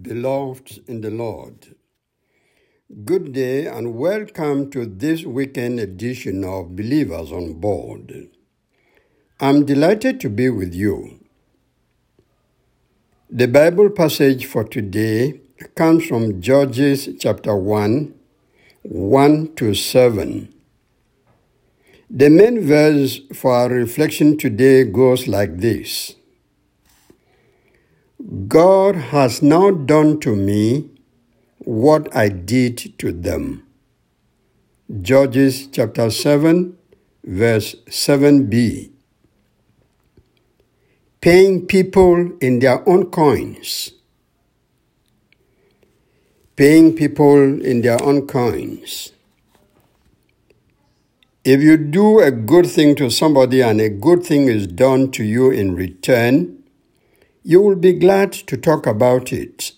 Beloved in the Lord, good day and welcome to this weekend edition of Believers on Board. I'm delighted to be with you. The Bible passage for today comes from Judges chapter 1, 1 to 7. The main verse for our reflection today goes like this. God has now done to me what I did to them. Judges chapter 7, verse 7b. Paying people in their own coins. Paying people in their own coins. If you do a good thing to somebody and a good thing is done to you in return, you will be glad to talk about it.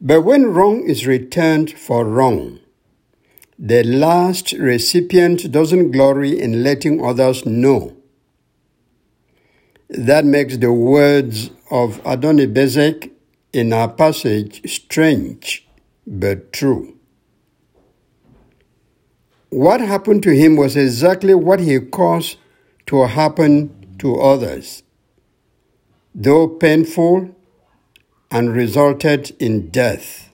But when wrong is returned for wrong, the last recipient doesn't glory in letting others know. That makes the words of Adoni-Bezek in our passage strange but true. What happened to him was exactly what he caused to happen to others though painful, and resulted in death.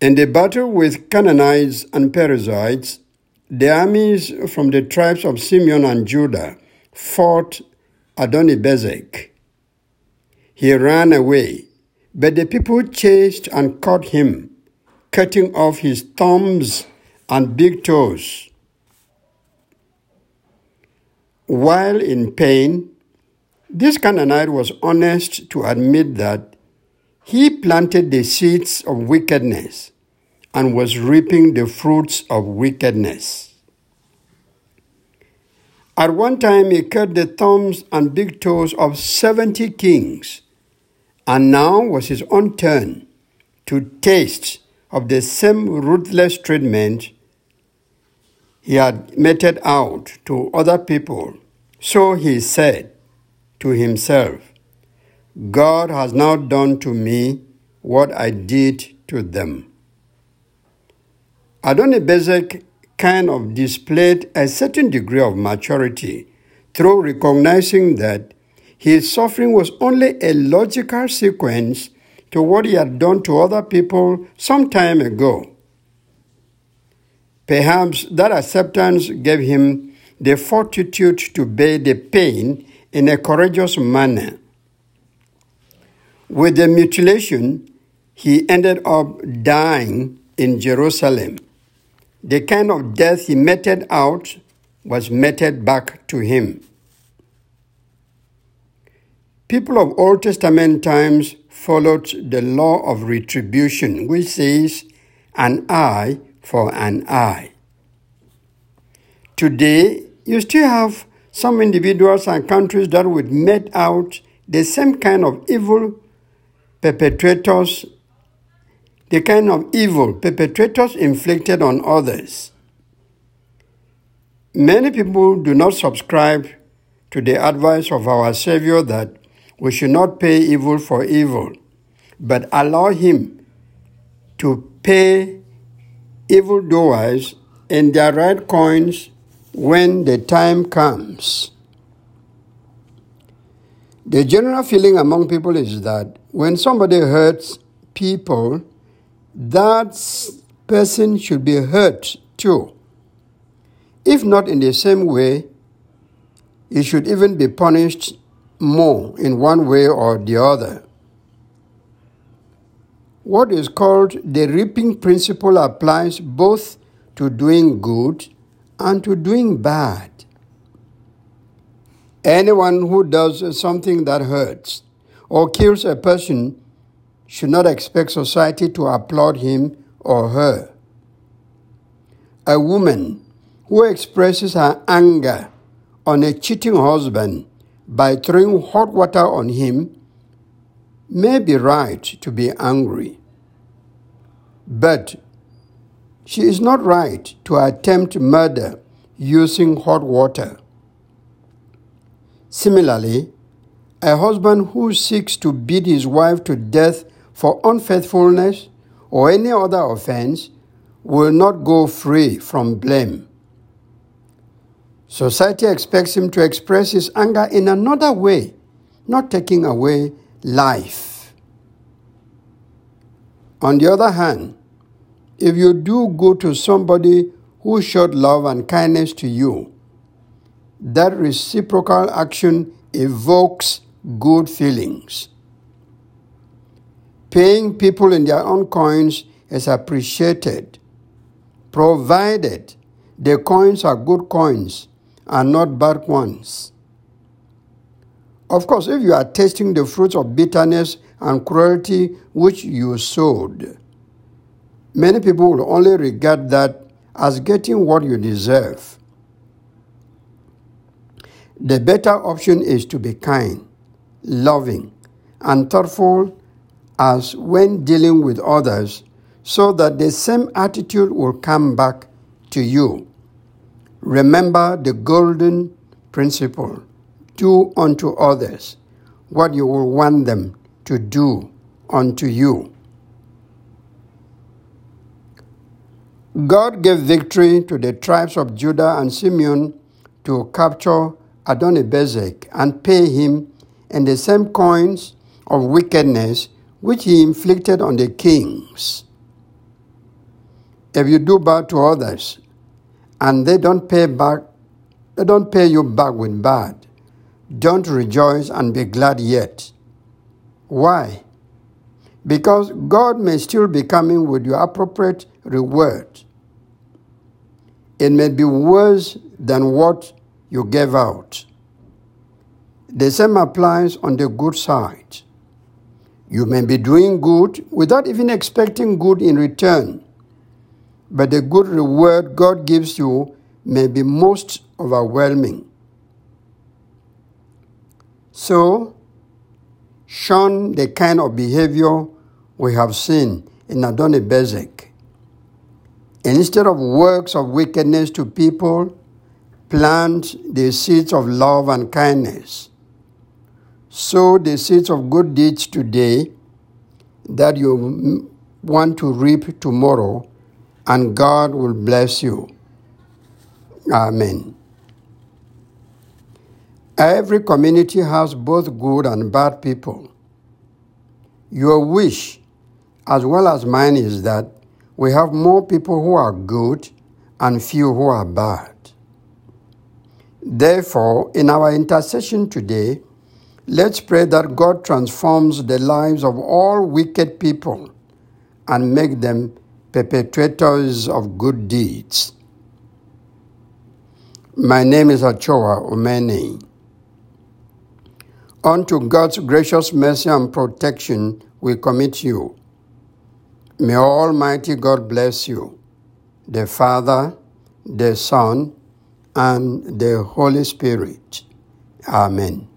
In the battle with Canaanites and Perizzites, the armies from the tribes of Simeon and Judah fought Adoni-Bezek. He ran away, but the people chased and caught him, cutting off his thumbs and big toes. While in pain, this Canaanite was honest to admit that he planted the seeds of wickedness and was reaping the fruits of wickedness. At one time, he cut the thumbs and big toes of 70 kings, and now was his own turn to taste of the same ruthless treatment he had meted out to other people. So he said, to himself, God has now done to me what I did to them. Adoni-Bezek kind of displayed a certain degree of maturity through recognizing that his suffering was only a logical sequence to what he had done to other people some time ago. Perhaps that acceptance gave him the fortitude to bear the pain in a courageous manner. With the mutilation, he ended up dying in Jerusalem. The kind of death he meted out was meted back to him. People of Old Testament times followed the law of retribution, which says, an eye for an eye. Today, you still have some individuals and countries that would mete out the same kind of evil perpetrators, the kind of evil perpetrators inflicted on others. Many people do not subscribe to the advice of our Savior that we should not pay evil for evil, but allow Him to pay evildoers in their right coins when the time comes. The general feeling among people is that when somebody hurts people, that person should be hurt too. If not in the same way, he should even be punished more in one way or the other. What is called the reaping principle applies both to doing good and to doing bad. Anyone who does something that hurts or kills a person should not expect society to applaud him or her. A woman who expresses her anger on a cheating husband by throwing hot water on him may be right to be angry. But she is not right to attempt murder using hot water. Similarly, a husband who seeks to beat his wife to death for unfaithfulness or any other offense will not go free from blame. Society expects him to express his anger in another way, not taking away life. On the other hand, if you do good to somebody who showed love and kindness to you, that reciprocal action evokes good feelings. Paying people in their own coins is appreciated, provided the coins are good coins and not bad ones. Of course, if you are tasting the fruits of bitterness and cruelty which you sowed, many people will only regard that as getting what you deserve. The better option is to be kind, loving, and thoughtful as when dealing with others so that the same attitude will come back to you. Remember the golden principle do unto others what you will want them to do unto you. God gave victory to the tribes of Judah and Simeon to capture Adonibezek and pay him in the same coins of wickedness which he inflicted on the kings. If you do bad to others and they don't pay back, they don't pay you back with bad, don't rejoice and be glad yet. Why? Because God may still be coming with your appropriate reward. It may be worse than what you gave out. The same applies on the good side. You may be doing good without even expecting good in return, but the good reward God gives you may be most overwhelming. So, shun the kind of behavior we have seen in Adoni Bezek. Instead of works of wickedness to people, plant the seeds of love and kindness. Sow the seeds of good deeds today that you want to reap tomorrow, and God will bless you. Amen. Every community has both good and bad people. Your wish, as well as mine, is that we have more people who are good and few who are bad. Therefore, in our intercession today, let's pray that God transforms the lives of all wicked people and make them perpetrators of good deeds. My name is Achoa Omeni. Unto God's gracious mercy and protection we commit you. May Almighty God bless you, the Father, the Son, and the Holy Spirit. Amen.